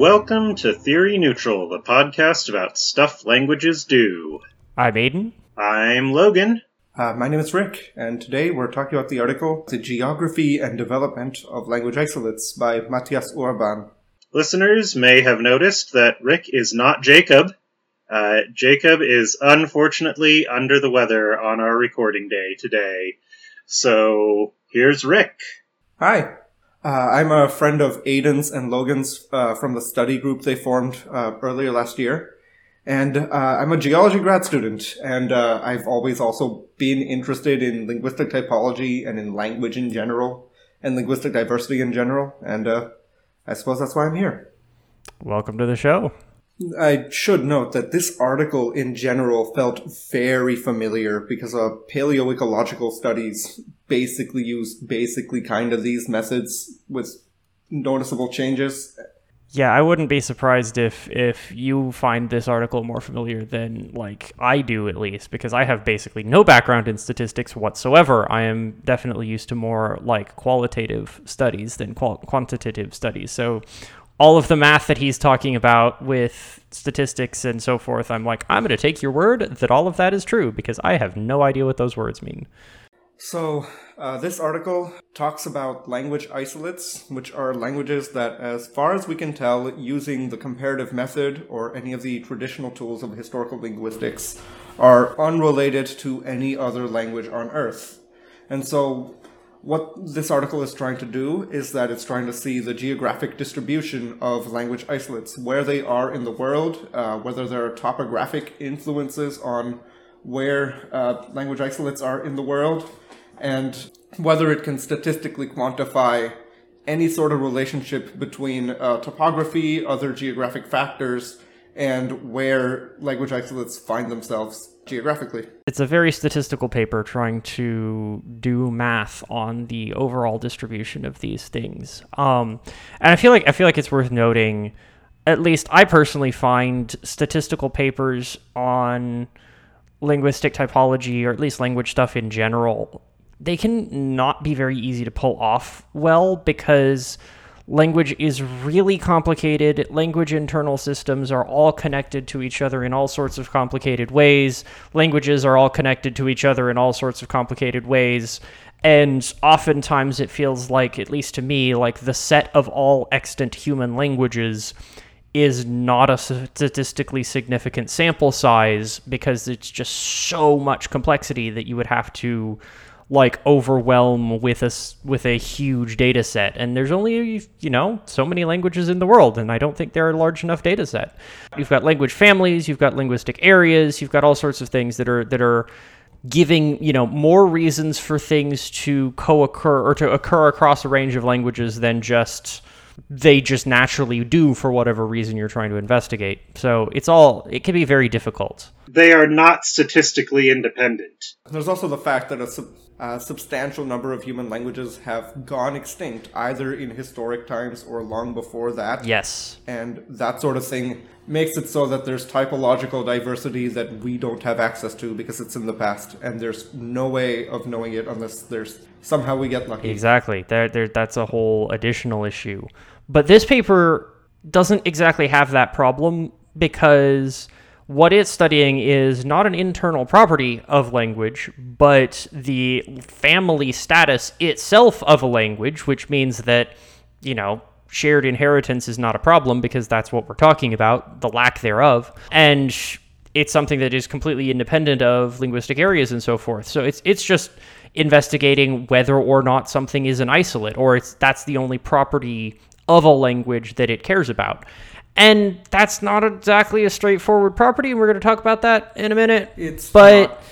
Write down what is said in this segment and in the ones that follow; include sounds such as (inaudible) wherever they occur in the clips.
Welcome to Theory Neutral, the podcast about stuff languages do. I'm Aiden. I'm Logan. Uh, my name is Rick, and today we're talking about the article The Geography and Development of Language Isolates by Matthias Urban. Listeners may have noticed that Rick is not Jacob. Uh, Jacob is unfortunately under the weather on our recording day today. So here's Rick. Hi. Uh, I'm a friend of Aiden's and Logan's uh, from the study group they formed uh, earlier last year. And uh, I'm a geology grad student, and uh, I've always also been interested in linguistic typology and in language in general, and linguistic diversity in general. And uh, I suppose that's why I'm here. Welcome to the show. I should note that this article in general felt very familiar because uh, paleoecological studies basically use basically kind of these methods with noticeable changes. Yeah, I wouldn't be surprised if if you find this article more familiar than like I do at least because I have basically no background in statistics whatsoever. I am definitely used to more like qualitative studies than qual- quantitative studies. So all of the math that he's talking about with statistics and so forth, I'm like, I'm going to take your word that all of that is true because I have no idea what those words mean. So, uh, this article talks about language isolates, which are languages that, as far as we can tell, using the comparative method or any of the traditional tools of historical linguistics, are unrelated to any other language on Earth. And so, what this article is trying to do is that it's trying to see the geographic distribution of language isolates, where they are in the world, uh, whether there are topographic influences on where uh, language isolates are in the world, and whether it can statistically quantify any sort of relationship between uh, topography, other geographic factors, and where language isolates find themselves geographically. It's a very statistical paper trying to do math on the overall distribution of these things. Um, and I feel like I feel like it's worth noting. At least I personally find statistical papers on linguistic typology or at least language stuff in general they can not be very easy to pull off well because language is really complicated. Language internal systems are all connected to each other in all sorts of complicated ways. Languages are all connected to each other in all sorts of complicated ways. And oftentimes it feels like, at least to me, like the set of all extant human languages is not a statistically significant sample size because it's just so much complexity that you would have to like overwhelm with a with a huge data set and there's only you know so many languages in the world and i don't think they're a large enough data set you've got language families you've got linguistic areas you've got all sorts of things that are that are giving you know more reasons for things to co-occur or to occur across a range of languages than just they just naturally do for whatever reason you're trying to investigate. So it's all, it can be very difficult. They are not statistically independent. There's also the fact that a, a substantial number of human languages have gone extinct, either in historic times or long before that. Yes. And that sort of thing makes it so that there's typological diversity that we don't have access to because it's in the past, and there's no way of knowing it unless there's somehow we get lucky. Exactly. There, there, that's a whole additional issue. But this paper doesn't exactly have that problem because what it's studying is not an internal property of language, but the family status itself of a language, which means that, you know, shared inheritance is not a problem because that's what we're talking about, the lack thereof. And it's something that is completely independent of linguistic areas and so forth. So it's it's just investigating whether or not something is an isolate or it's that's the only property of a language that it cares about. And that's not exactly a straightforward property, and we're going to talk about that in a minute. It's but not-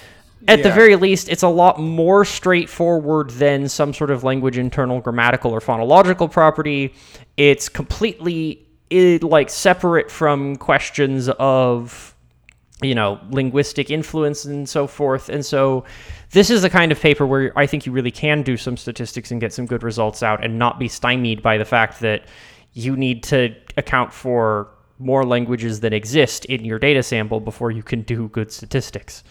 at the very least, it's a lot more straightforward than some sort of language internal grammatical or phonological property. It's completely it, like separate from questions of you know linguistic influence and so forth. And so this is the kind of paper where I think you really can do some statistics and get some good results out and not be stymied by the fact that you need to account for more languages than exist in your data sample before you can do good statistics.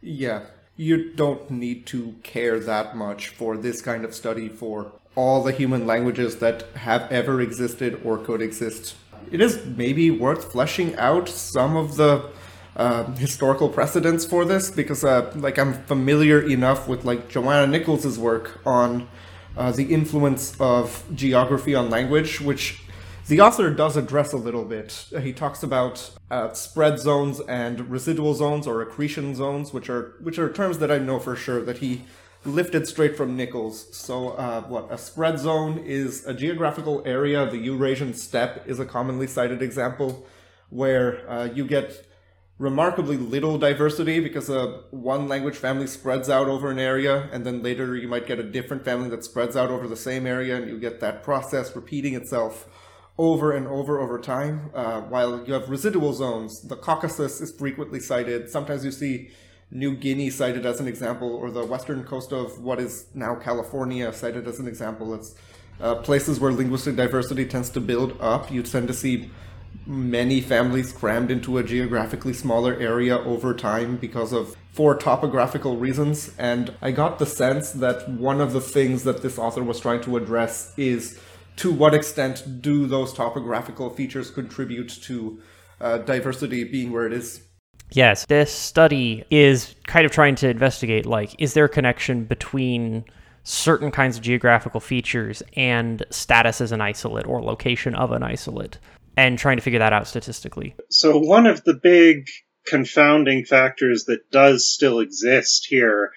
Yeah, you don't need to care that much for this kind of study for all the human languages that have ever existed or could exist it is maybe worth fleshing out some of the uh, historical precedents for this because, uh, like, I'm familiar enough with like Johanna Nichols's work on uh, the influence of geography on language, which the author does address a little bit. He talks about uh, spread zones and residual zones or accretion zones, which are which are terms that I know for sure that he lifted straight from Nichols. So, uh, what a spread zone is a geographical area. The Eurasian steppe is a commonly cited example where uh, you get remarkably little diversity because uh, one language family spreads out over an area, and then later you might get a different family that spreads out over the same area, and you get that process repeating itself over and over over time. Uh, while you have residual zones, the Caucasus is frequently cited. Sometimes you see New Guinea cited as an example, or the western coast of what is now California cited as an example. It's uh, places where linguistic diversity tends to build up. You tend to see many families crammed into a geographically smaller area over time because of for topographical reasons. And I got the sense that one of the things that this author was trying to address is to what extent do those topographical features contribute to uh, diversity being where it is Yes, this study is kind of trying to investigate like, is there a connection between certain kinds of geographical features and status as an isolate or location of an isolate, and trying to figure that out statistically. So, one of the big confounding factors that does still exist here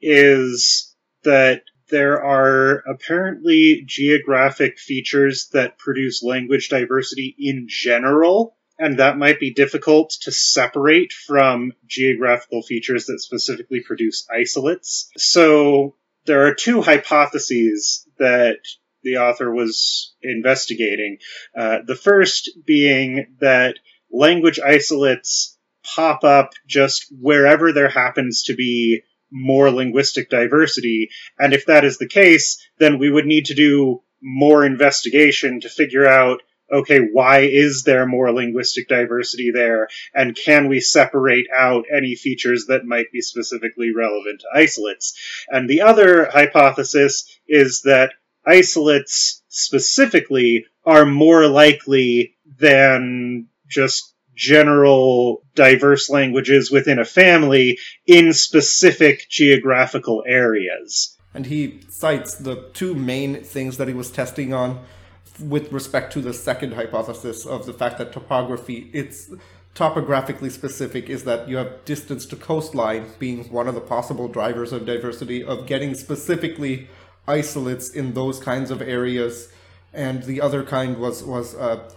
is that there are apparently geographic features that produce language diversity in general and that might be difficult to separate from geographical features that specifically produce isolates. So there are two hypotheses that the author was investigating. Uh, the first being that language isolates pop up just wherever there happens to be more linguistic diversity. And if that is the case, then we would need to do more investigation to figure out okay, why is there more linguistic diversity there? And can we separate out any features that might be specifically relevant to isolates? And the other hypothesis is that isolates specifically are more likely than just general diverse languages within a family in specific geographical areas. And he cites the two main things that he was testing on with respect to the second hypothesis of the fact that topography, it's topographically specific, is that you have distance to coastline being one of the possible drivers of diversity, of getting specifically isolates in those kinds of areas. And the other kind was, was uh,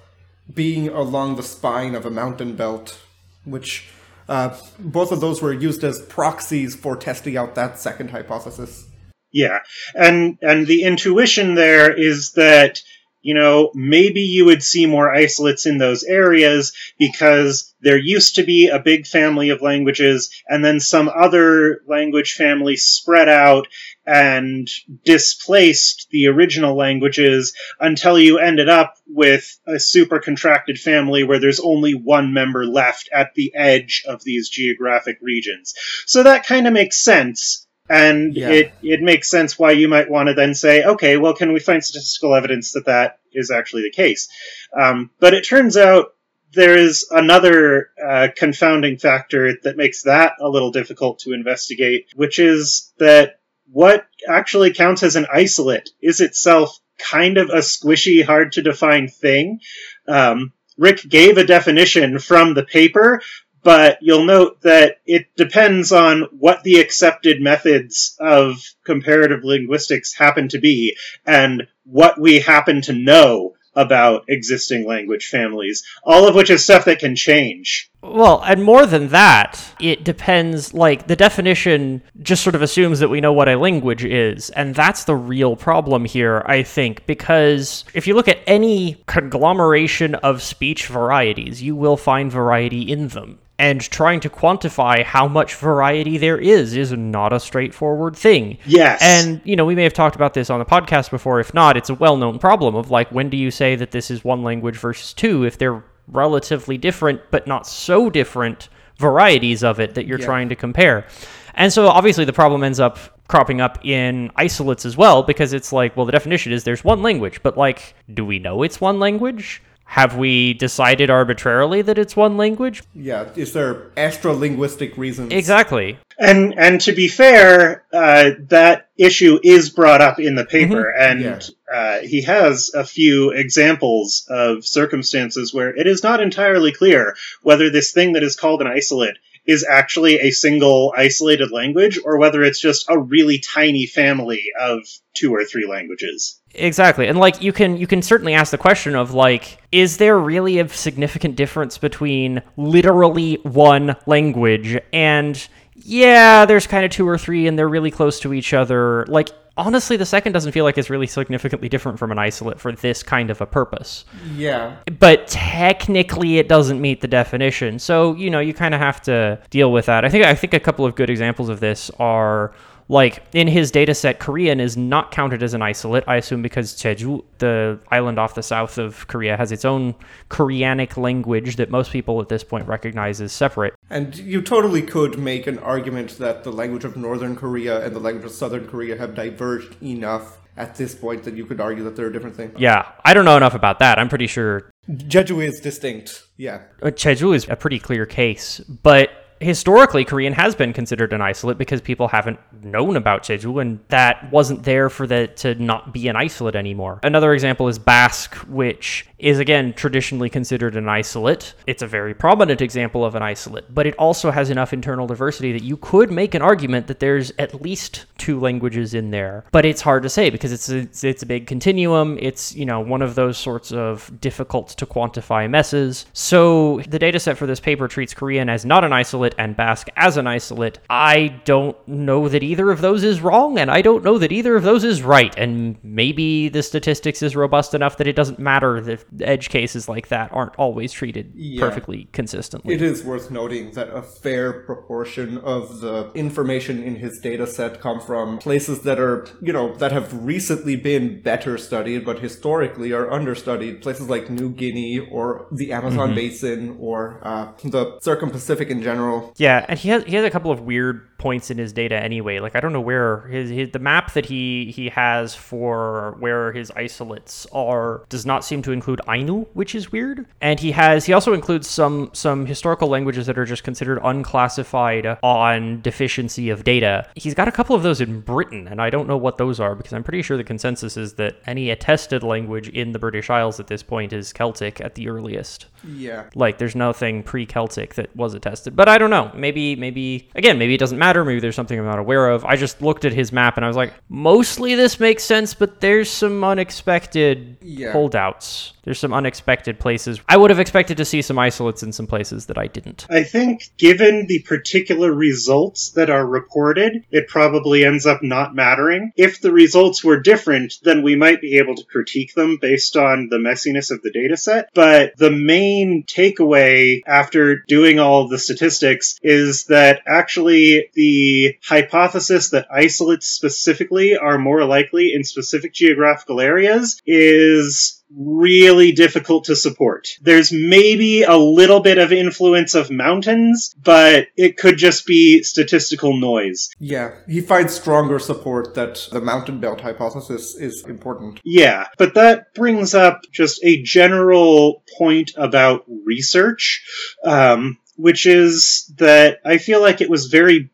being along the spine of a mountain belt, which uh, both of those were used as proxies for testing out that second hypothesis. Yeah, and and the intuition there is that you know, maybe you would see more isolates in those areas because there used to be a big family of languages and then some other language family spread out and displaced the original languages until you ended up with a super contracted family where there's only one member left at the edge of these geographic regions. So that kind of makes sense and yeah. it it makes sense why you might want to then say, okay, well, can we find statistical evidence that that is actually the case? Um, but it turns out there is another uh, confounding factor that makes that a little difficult to investigate, which is that what actually counts as an isolate is itself kind of a squishy, hard to define thing. Um, Rick gave a definition from the paper, but you'll note that it depends on what the accepted methods of comparative linguistics happen to be and what we happen to know about existing language families, all of which is stuff that can change. Well, and more than that, it depends, like, the definition just sort of assumes that we know what a language is, and that's the real problem here, I think, because if you look at any conglomeration of speech varieties, you will find variety in them and trying to quantify how much variety there is is not a straightforward thing. Yes. And, you know, we may have talked about this on the podcast before. If not, it's a well known problem of like, when do you say that this is one language versus two if they're relatively different, but not so different varieties of it that you're yeah. trying to compare? And so obviously the problem ends up cropping up in isolates as well because it's like, well, the definition is there's one language, but like, do we know it's one language? Have we decided arbitrarily that it's one language? Yeah, is there extralinguistic reasons? Exactly. And and to be fair, uh, that issue is brought up in the paper, and Yeah. uh, he has a few examples of circumstances where it is not entirely clear whether this thing that is called an isolate is actually a single isolated language or whether it's just a really tiny family of two or three languages. Exactly. And like you can you can certainly ask the question of like is there really a significant difference between literally one language and yeah, there's kind of two or three and they're really close to each other. Like honestly the second doesn't feel like it's really significantly different from an isolate for this kind of a purpose. Yeah. But technically it doesn't meet the definition. So, you know, you kind of have to deal with that. I think I think a couple of good examples of this are like in his data set, Korean is not counted as an isolate, I assume because Jeju, the island off the south of Korea, has its own Koreanic language that most people at this point recognize as separate. And you totally could make an argument that the language of Northern Korea and the language of Southern Korea have diverged enough at this point that you could argue that they're a different thing. Yeah, I don't know enough about that. I'm pretty sure Jeju is distinct. Yeah. uh, Jeju is a pretty clear case, but historically Korean has been considered an isolate because people haven't known about Jeju and that wasn't there for the to not be an isolate anymore. Another example is Basque, which is again traditionally considered an isolate. It's a very prominent example of an isolate, but it also has enough internal diversity that you could make an argument that there's at least two languages in there. But it's hard to say because it's a, it's, it's a big continuum. It's, you know, one of those sorts of difficult to quantify messes. So the data set for this paper treats Korean as not an isolate and Basque as an isolate. I don't know that either of those is wrong, and I don't know that either of those is right. And maybe the statistics is robust enough that it doesn't matter that edge cases like that aren't always treated Yeah. perfectly consistently. It is worth noting that a fair proportion of the information in his data set come from places that are, you know, that have recently been better studied, but historically are understudied. Places like New Guinea or the Amazon basin or uh, the Circum-Pacific in general. Yeah, and he has he has a couple of weird points in his data anyway. Like I don't know where his, his the map that he he has for where his isolates are does not seem to include Ainu, which is weird. And he has he also includes some some historical languages that are just considered unclassified on deficiency of data. He's got a couple of those in Britain, and I don't know what those are because I'm pretty sure the consensus is that any attested language in the British Isles at this point is Celtic at the earliest Yeah. like there's nothing pre-celtic that was attested but i don't know. Maybe maybe again maybe it doesn't matter. Maybe there's something i'm not aware of. I just looked at his map and i was like mostly this makes sense but there's some unexpected Yeah. holdouts there's some unexpected places i would have expected to see some isolates in some places that i didn't I think, given the particular results that are reported, it probably ends up not mattering. If the results were different, then we might be able to critique them based on the messiness of the data set. But the main takeaway after doing all the statistics is that actually the hypothesis that isolates specifically are more likely in specific geographical areas is really difficult to support. There's maybe a little bit of influence of mountains, but it could just be statistical noise. Yeah. He finds stronger support that the mountain belt hypothesis is important. Yeah, but that brings up just a general point about research, um, which is that I feel like it was very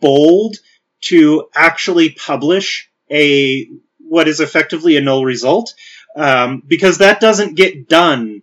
bold to actually publish a what is effectively a null result, um, because that doesn't get done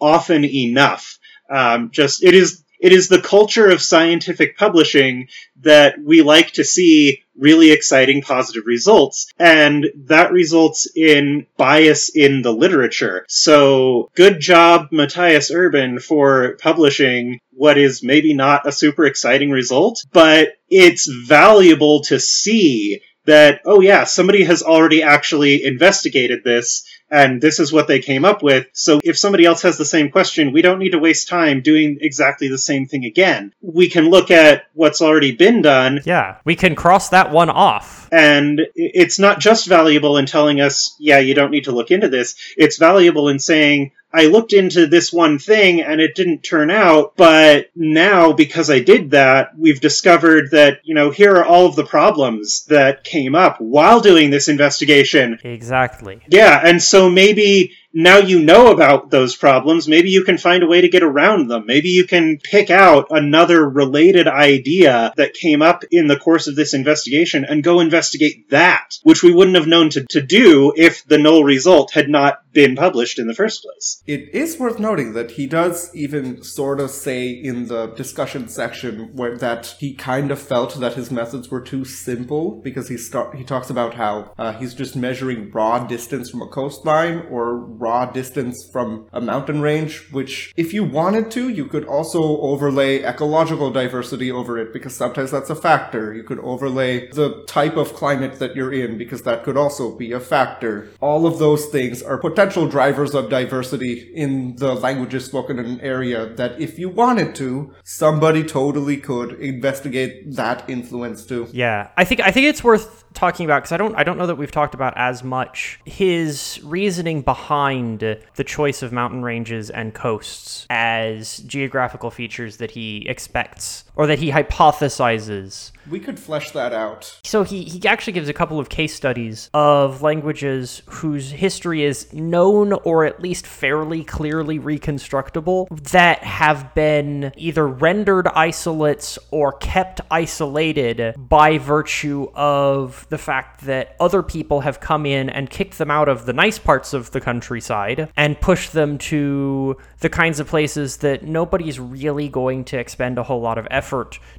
often enough. Um, just it is it is the culture of scientific publishing that we like to see really exciting positive results and that results in bias in the literature so good job matthias urban for publishing what is maybe not a super exciting result but it's valuable to see that oh yeah somebody has already actually investigated this and this is what they came up with. So if somebody else has the same question, we don't need to waste time doing exactly the same thing again. We can look at what's already been done, yeah we can cross that one off and it's not just valuable in telling us, yeah, you don't need to look into this. It's valuable in saying, I looked into this one thing and it didn't turn out, but now because I did that, we've discovered that, you know, here are all of the problems that came up while doing this investigation. exactly Yeah, and so maybe now you know about those problems, maybe you can find a way to get around them. Maybe you can pick out another related idea that came up in the course of this investigation and go investigate that, which we wouldn't have known to, to do if the null result had not been published in the first place. It is worth noting that he does even sort of say in the discussion section where that he kind of felt that his methods were too simple because he start he talks about how uh, he's just measuring raw distance from a coastline or raw distance from a mountain range, which if you wanted to, you could also overlay ecological diversity over it because sometimes that's a factor. You could overlay the type of climate that you're in because that could also be a factor. All of those things are potential drivers of diversity in the languages spoken in an area that if you wanted to, somebody totally could investigate that influence too. Yeah, I think I think it's worth talking about because I don't I don't know that we've talked about as much his reasoning behind the choice of mountain ranges and coasts as geographical features that he expects or that he hypothesizes we could flesh that out. So he, he actually gives a couple of case studies of languages whose history is known or at least fairly clearly reconstructible that have been either rendered isolates or kept isolated by virtue of the fact that other people have come in and kicked them out of the nice parts of the countryside and pushed them to the kinds of places that nobody's really going to expend a whole lot of effort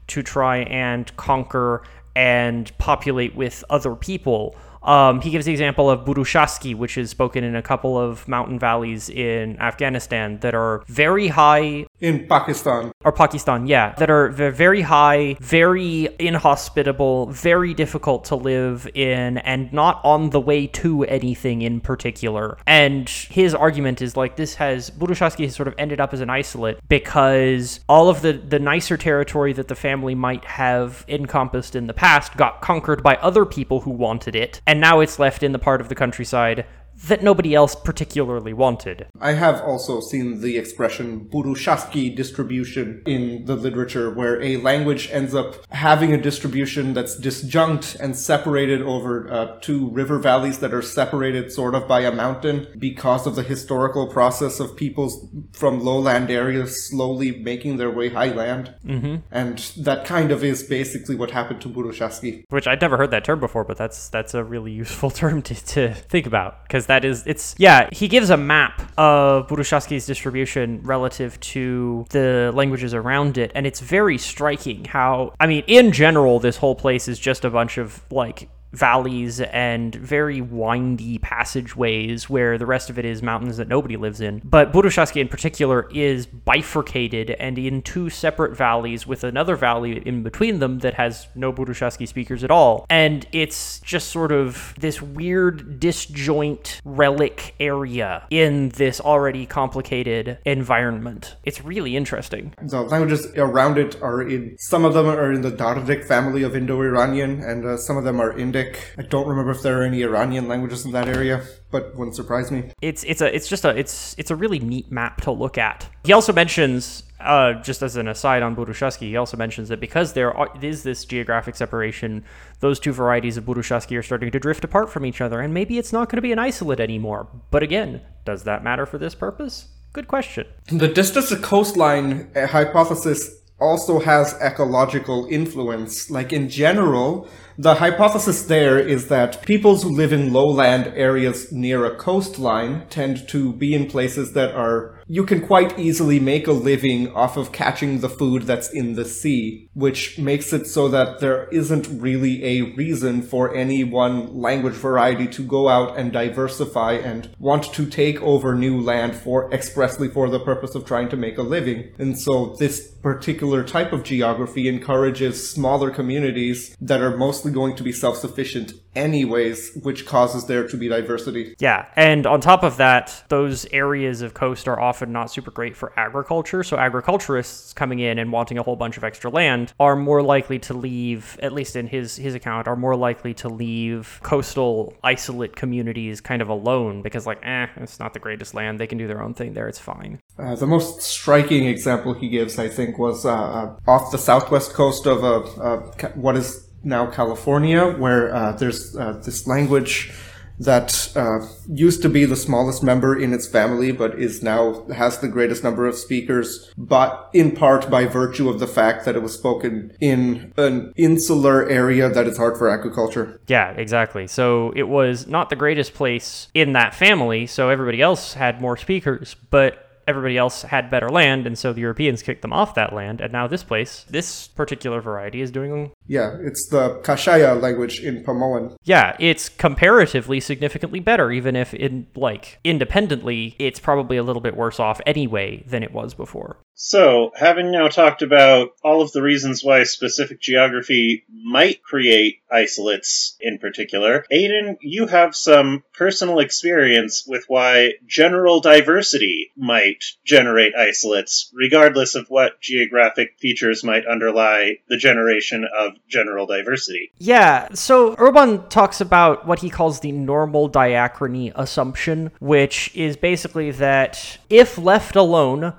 to try and conquer and populate with other people. Um, he gives the example of Burushaski, which is spoken in a couple of mountain valleys in Afghanistan that are very high. In Pakistan. Or Pakistan, yeah. That are very high, very inhospitable, very difficult to live in, and not on the way to anything in particular. And his argument is like this has. Burushaski has sort of ended up as an isolate because all of the, the nicer territory that the family might have encompassed in the past got conquered by other people who wanted it. And now it's left in the part of the countryside that nobody else particularly wanted. I have also seen the expression Burushaski distribution in the literature, where a language ends up having a distribution that's disjunct and separated over uh, two river valleys that are separated sort of by a mountain because of the historical process of peoples from lowland areas slowly making their way highland. Mm-hmm. And that kind of is basically what happened to Burushaski. Which I'd never heard that term before, but that's that's a really useful (laughs) term to, to think about because because that is it's yeah he gives a map of Burushaski's distribution relative to the languages around it and it's very striking how I mean in general this whole place is just a bunch of like valleys and very windy passageways where the rest of it is mountains that nobody lives in. But Burushaski in particular is bifurcated and in two separate valleys with another valley in between them that has no Burushaski speakers at all. And it's just sort of this weird disjoint relic area in this already complicated environment. It's really interesting. The languages around it are in, some of them are in the Dardic family of Indo-Iranian and uh, some of them are Indic I don't remember if there are any Iranian languages in that area, but wouldn't surprise me. It's it's a it's just a it's it's a really neat map to look at. He also mentions uh, just as an aside on Burushaski, he also mentions that because there is this geographic separation, those two varieties of Burushaski are starting to drift apart from each other, and maybe it's not going to be an isolate anymore. But again, does that matter for this purpose? Good question. The distance to coastline hypothesis also has ecological influence. Like in general, the hypothesis there is that peoples who live in lowland areas near a coastline tend to be in places that are you can quite easily make a living off of catching the food that's in the sea, which makes it so that there isn't really a reason for any one language variety to go out and diversify and want to take over new land for expressly for the purpose of trying to make a living. And so this particular type of geography encourages smaller communities that are mostly going to be self-sufficient anyways, which causes there to be diversity. Yeah, and on top of that, those areas of coast are often not super great for agriculture. So agriculturists coming in and wanting a whole bunch of extra land are more likely to leave, at least in his his account, are more likely to leave coastal isolate communities kind of alone because like, eh, it's not the greatest land. They can do their own thing there. It's fine. Uh, the most striking example he gives, I think, was uh, uh off the southwest coast of uh, uh what is now California, where uh, there's uh, this language that uh, used to be the smallest member in its family, but is now has the greatest number of speakers, but in part by virtue of the fact that it was spoken in an insular area that is hard for agriculture. Yeah, exactly. So it was not the greatest place in that family, so everybody else had more speakers, but everybody else had better land, and so the Europeans kicked them off that land. And now this place, this particular variety, is doing. Yeah, it's the Kashaya language in Pomoan. Yeah, it's comparatively significantly better, even if in like independently, it's probably a little bit worse off anyway than it was before. So, having now talked about all of the reasons why specific geography might create isolates in particular, Aiden, you have some personal experience with why general diversity might generate isolates, regardless of what geographic features might underlie the generation of general diversity. Yeah, so Urban talks about what he calls the normal diachrony assumption, which is basically that if left alone,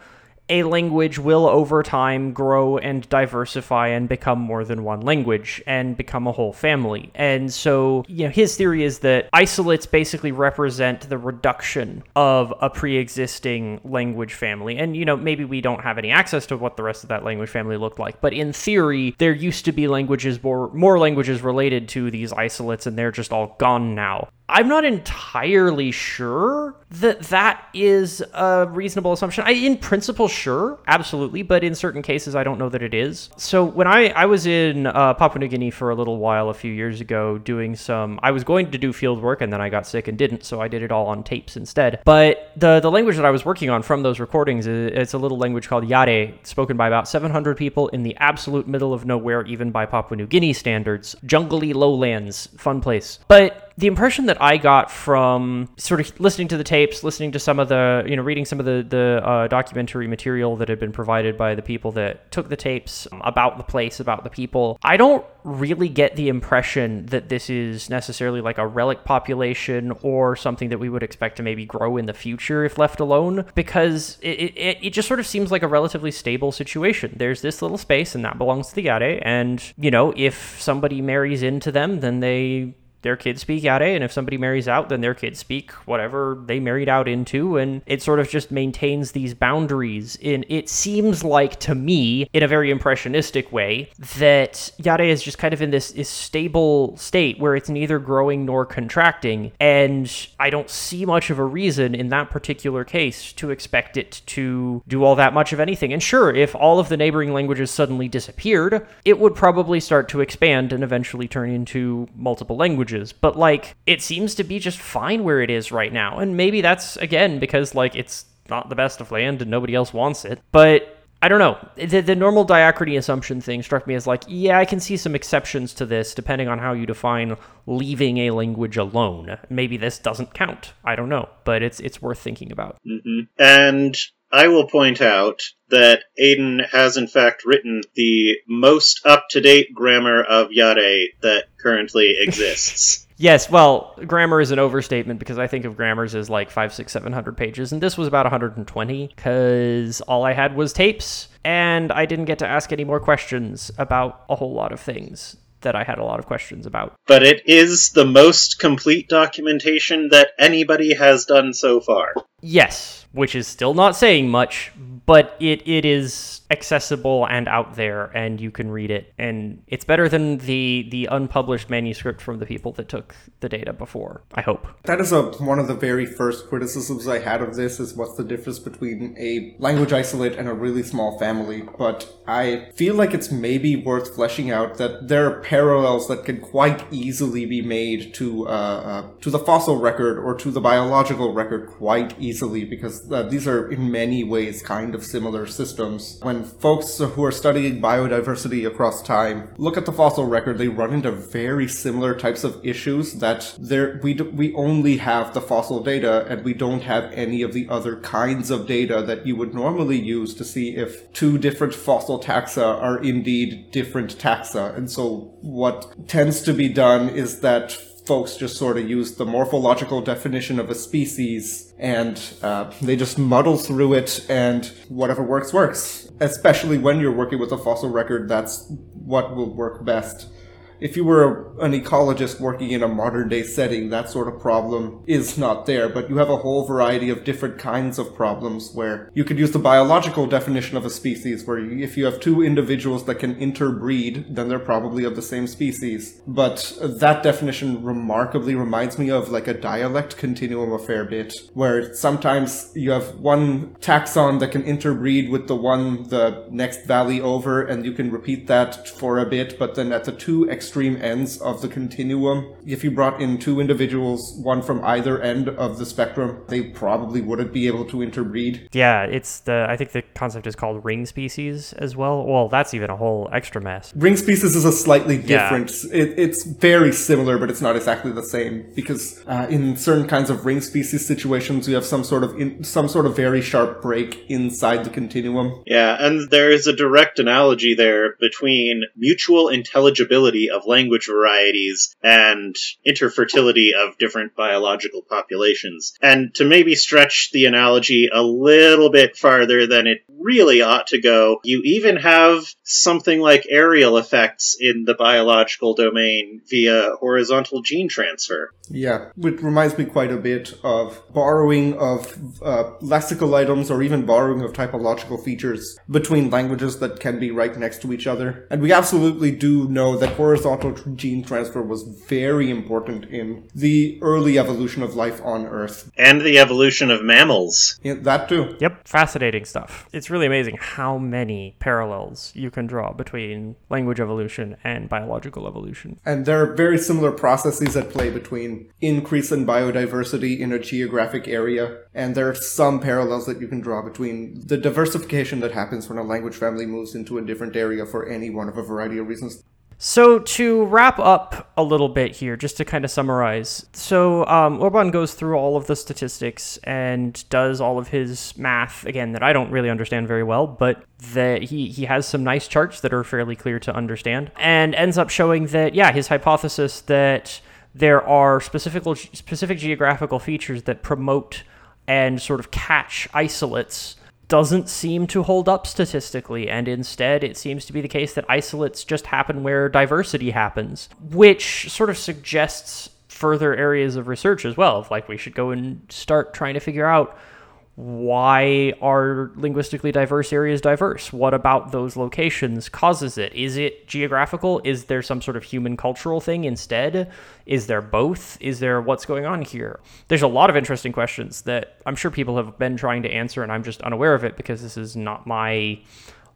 a language will over time grow and diversify and become more than one language and become a whole family. And so, you know, his theory is that isolates basically represent the reduction of a pre-existing language family. And you know, maybe we don't have any access to what the rest of that language family looked like, but in theory, there used to be languages more more languages related to these isolates and they're just all gone now. I'm not entirely sure that that is a reasonable assumption. I, in principle, sure, absolutely, but in certain cases, I don't know that it is. So when I I was in uh, Papua New Guinea for a little while a few years ago, doing some, I was going to do field work and then I got sick and didn't, so I did it all on tapes instead. But the the language that I was working on from those recordings, is it's a little language called Yale, spoken by about 700 people in the absolute middle of nowhere, even by Papua New Guinea standards, jungly lowlands, fun place. But the impression that I got from sort of listening to the tapes, listening to some of the, you know, reading some of the the uh, documentary material that had been provided by the people that took the tapes about the place, about the people, I don't really get the impression that this is necessarily like a relic population or something that we would expect to maybe grow in the future if left alone, because it, it, it just sort of seems like a relatively stable situation. There's this little space, and that belongs to the Yale, and, you know, if somebody marries into them, then they their kids speak Yale, and if somebody marries out, then their kids speak whatever they married out into, and it sort of just maintains these boundaries. In it seems like to me, in a very impressionistic way, that Yale is just kind of in this, this stable state where it's neither growing nor contracting, and I don't see much of a reason in that particular case to expect it to do all that much of anything. And sure, if all of the neighboring languages suddenly disappeared, it would probably start to expand and eventually turn into multiple languages languages, but like it seems to be just fine where it is right now. And maybe that's again because like it's not the best of land and nobody else wants it. But I don't know. The, the normal diachrony assumption thing struck me as like, yeah, I can see some exceptions to this depending on how you define leaving a language alone. Maybe this doesn't count. I don't know, but it's it's worth thinking about. Mm-hmm. And I will point out that Aiden has in fact written the most up to date grammar of Yale that currently (laughs) exists. yes, well, grammar is an overstatement because I think of grammars as like five, six, seven hundred pages, and this was about 120 because all I had was tapes, and I didn't get to ask any more questions about a whole lot of things that I had a lot of questions about. But it is the most complete documentation that anybody has done so far. Yes, which is still not saying much, but it, it is accessible and out there and you can read it. And it's better than the the unpublished manuscript from the people that took the data before i hope. That is a one of the very first criticisms i had of this is what's the difference between a language isolate and a really small family. But i feel like it's maybe worth fleshing out that there are parallels that can quite easily be made to uh, uh, to the fossil record or to the biological record quite easily because uh, these are in many ways kind of similar systems. When folks who are studying biodiversity across time look at the fossil record, they run into very similar types of issues that there we we only have the fossil data and we don't have any of the other kinds of data that you would normally use to see if two different fossil taxa are indeed different taxa. And so what tends to be done is that folks just sort of use the morphological definition of a species and uh, they just muddle through it and whatever works works. Especially when you're working with a fossil record that's what will work best if you were an ecologist working in a modern day setting, that sort of problem is not there. But you have a whole variety of different kinds of problems where you could use the biological definition of a species, where if you have two individuals that can interbreed, then they're probably of the same species. But that definition remarkably reminds me of like a dialect continuum a fair bit, where sometimes you have one taxon that can interbreed with the one the next valley over, and you can repeat that for a bit, but then at the two extreme ends of the continuum, if you brought in two individuals, one from either end of the spectrum, they probably wouldn't be able to interbreed. Yeah, it's the I think the concept is called ring species as well. Well, that's even a whole extra mess. Ring species is a slightly different. Yeah. It, it's very similar, but it's not exactly the same because uh, in certain kinds of ring species situations, you have some sort of in, some sort of very sharp break inside the continuum. Yeah, and there is a direct analogy there between mutual intelligibility of language varieties and interfertility of different biological populations. And to maybe stretch the analogy a little bit farther than it really ought to go, you even have something like areal effects in the biological domain via horizontal gene transfer. Yeah, which reminds me quite a bit of borrowing of uh, lexical items or even borrowing of typological features between languages that can be right next to each other. And we absolutely do know that horizontal gene transfer was very important in the early evolution of life on Earth. And the evolution of mammals. Yeah, that too. Yep, fascinating stuff. It's really amazing how many parallels you can draw between language evolution and biological evolution. And there are very similar processes at play between increase in biodiversity in a geographic area, and there are some parallels that you can draw between the diversification that happens when a language family moves into a different area for any one of a variety of reasons. So to wrap up a little bit here, just to kind of summarize, so um, Urban goes through all of the statistics and does all of his math again that I don't really understand very well, but that he he has some nice charts that are fairly clear to understand, and ends up showing that yeah, his hypothesis that there are specific specific geographical features that promote and sort of catch isolates doesn't seem to hold up statistically, and instead it seems to be the case that isolates just happen where diversity happens, which sort of suggests further areas of research as well. Like we should go and start trying to figure out why are linguistically diverse areas diverse? What about those locations causes it? Is it geographical? Is there some sort of human cultural thing instead? Is there both? Is there what's going on here? There's a lot of interesting questions that I'm sure people have been trying to answer, and I'm just unaware of it because this is not my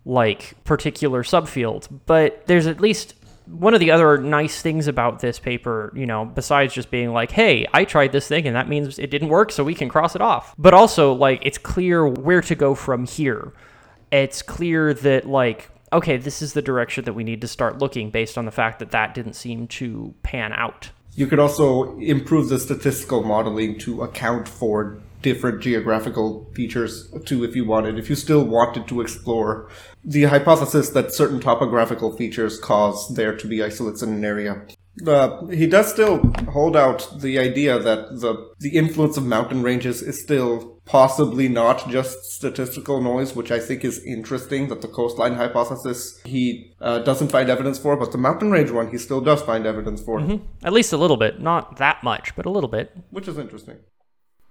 like particular subfield. But there's at least one of the other nice things about this paper, you know, besides just being like, hey, I tried this thing and that means it didn't work, so we can cross it off. But also, like, it's clear where to go from here. It's clear that, like, okay, this is the direction that we need to start looking based on the fact that that didn't seem to pan out. You could also improve the statistical modeling to account for different geographical features too if you wanted, if you still wanted to explore the hypothesis that certain topographical features cause there to be isolates in an area. Uh, he does still hold out the idea that the the influence of mountain ranges is still possibly not just statistical noise, which I think is interesting. That the coastline hypothesis he uh, doesn't find evidence for, but the mountain range one he still does find evidence for. Mm-hmm. At least a little bit, not that much, but a little bit, which is interesting.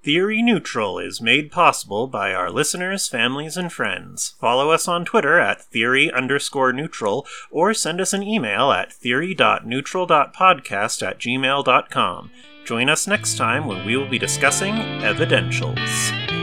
Theory Neutral is made possible by our listeners, families, and friends. Follow us on Twitter at theory underscore neutral or send us an email at theory.neutral.podcast at gmail.com. Join us next time when we will be discussing evidentials.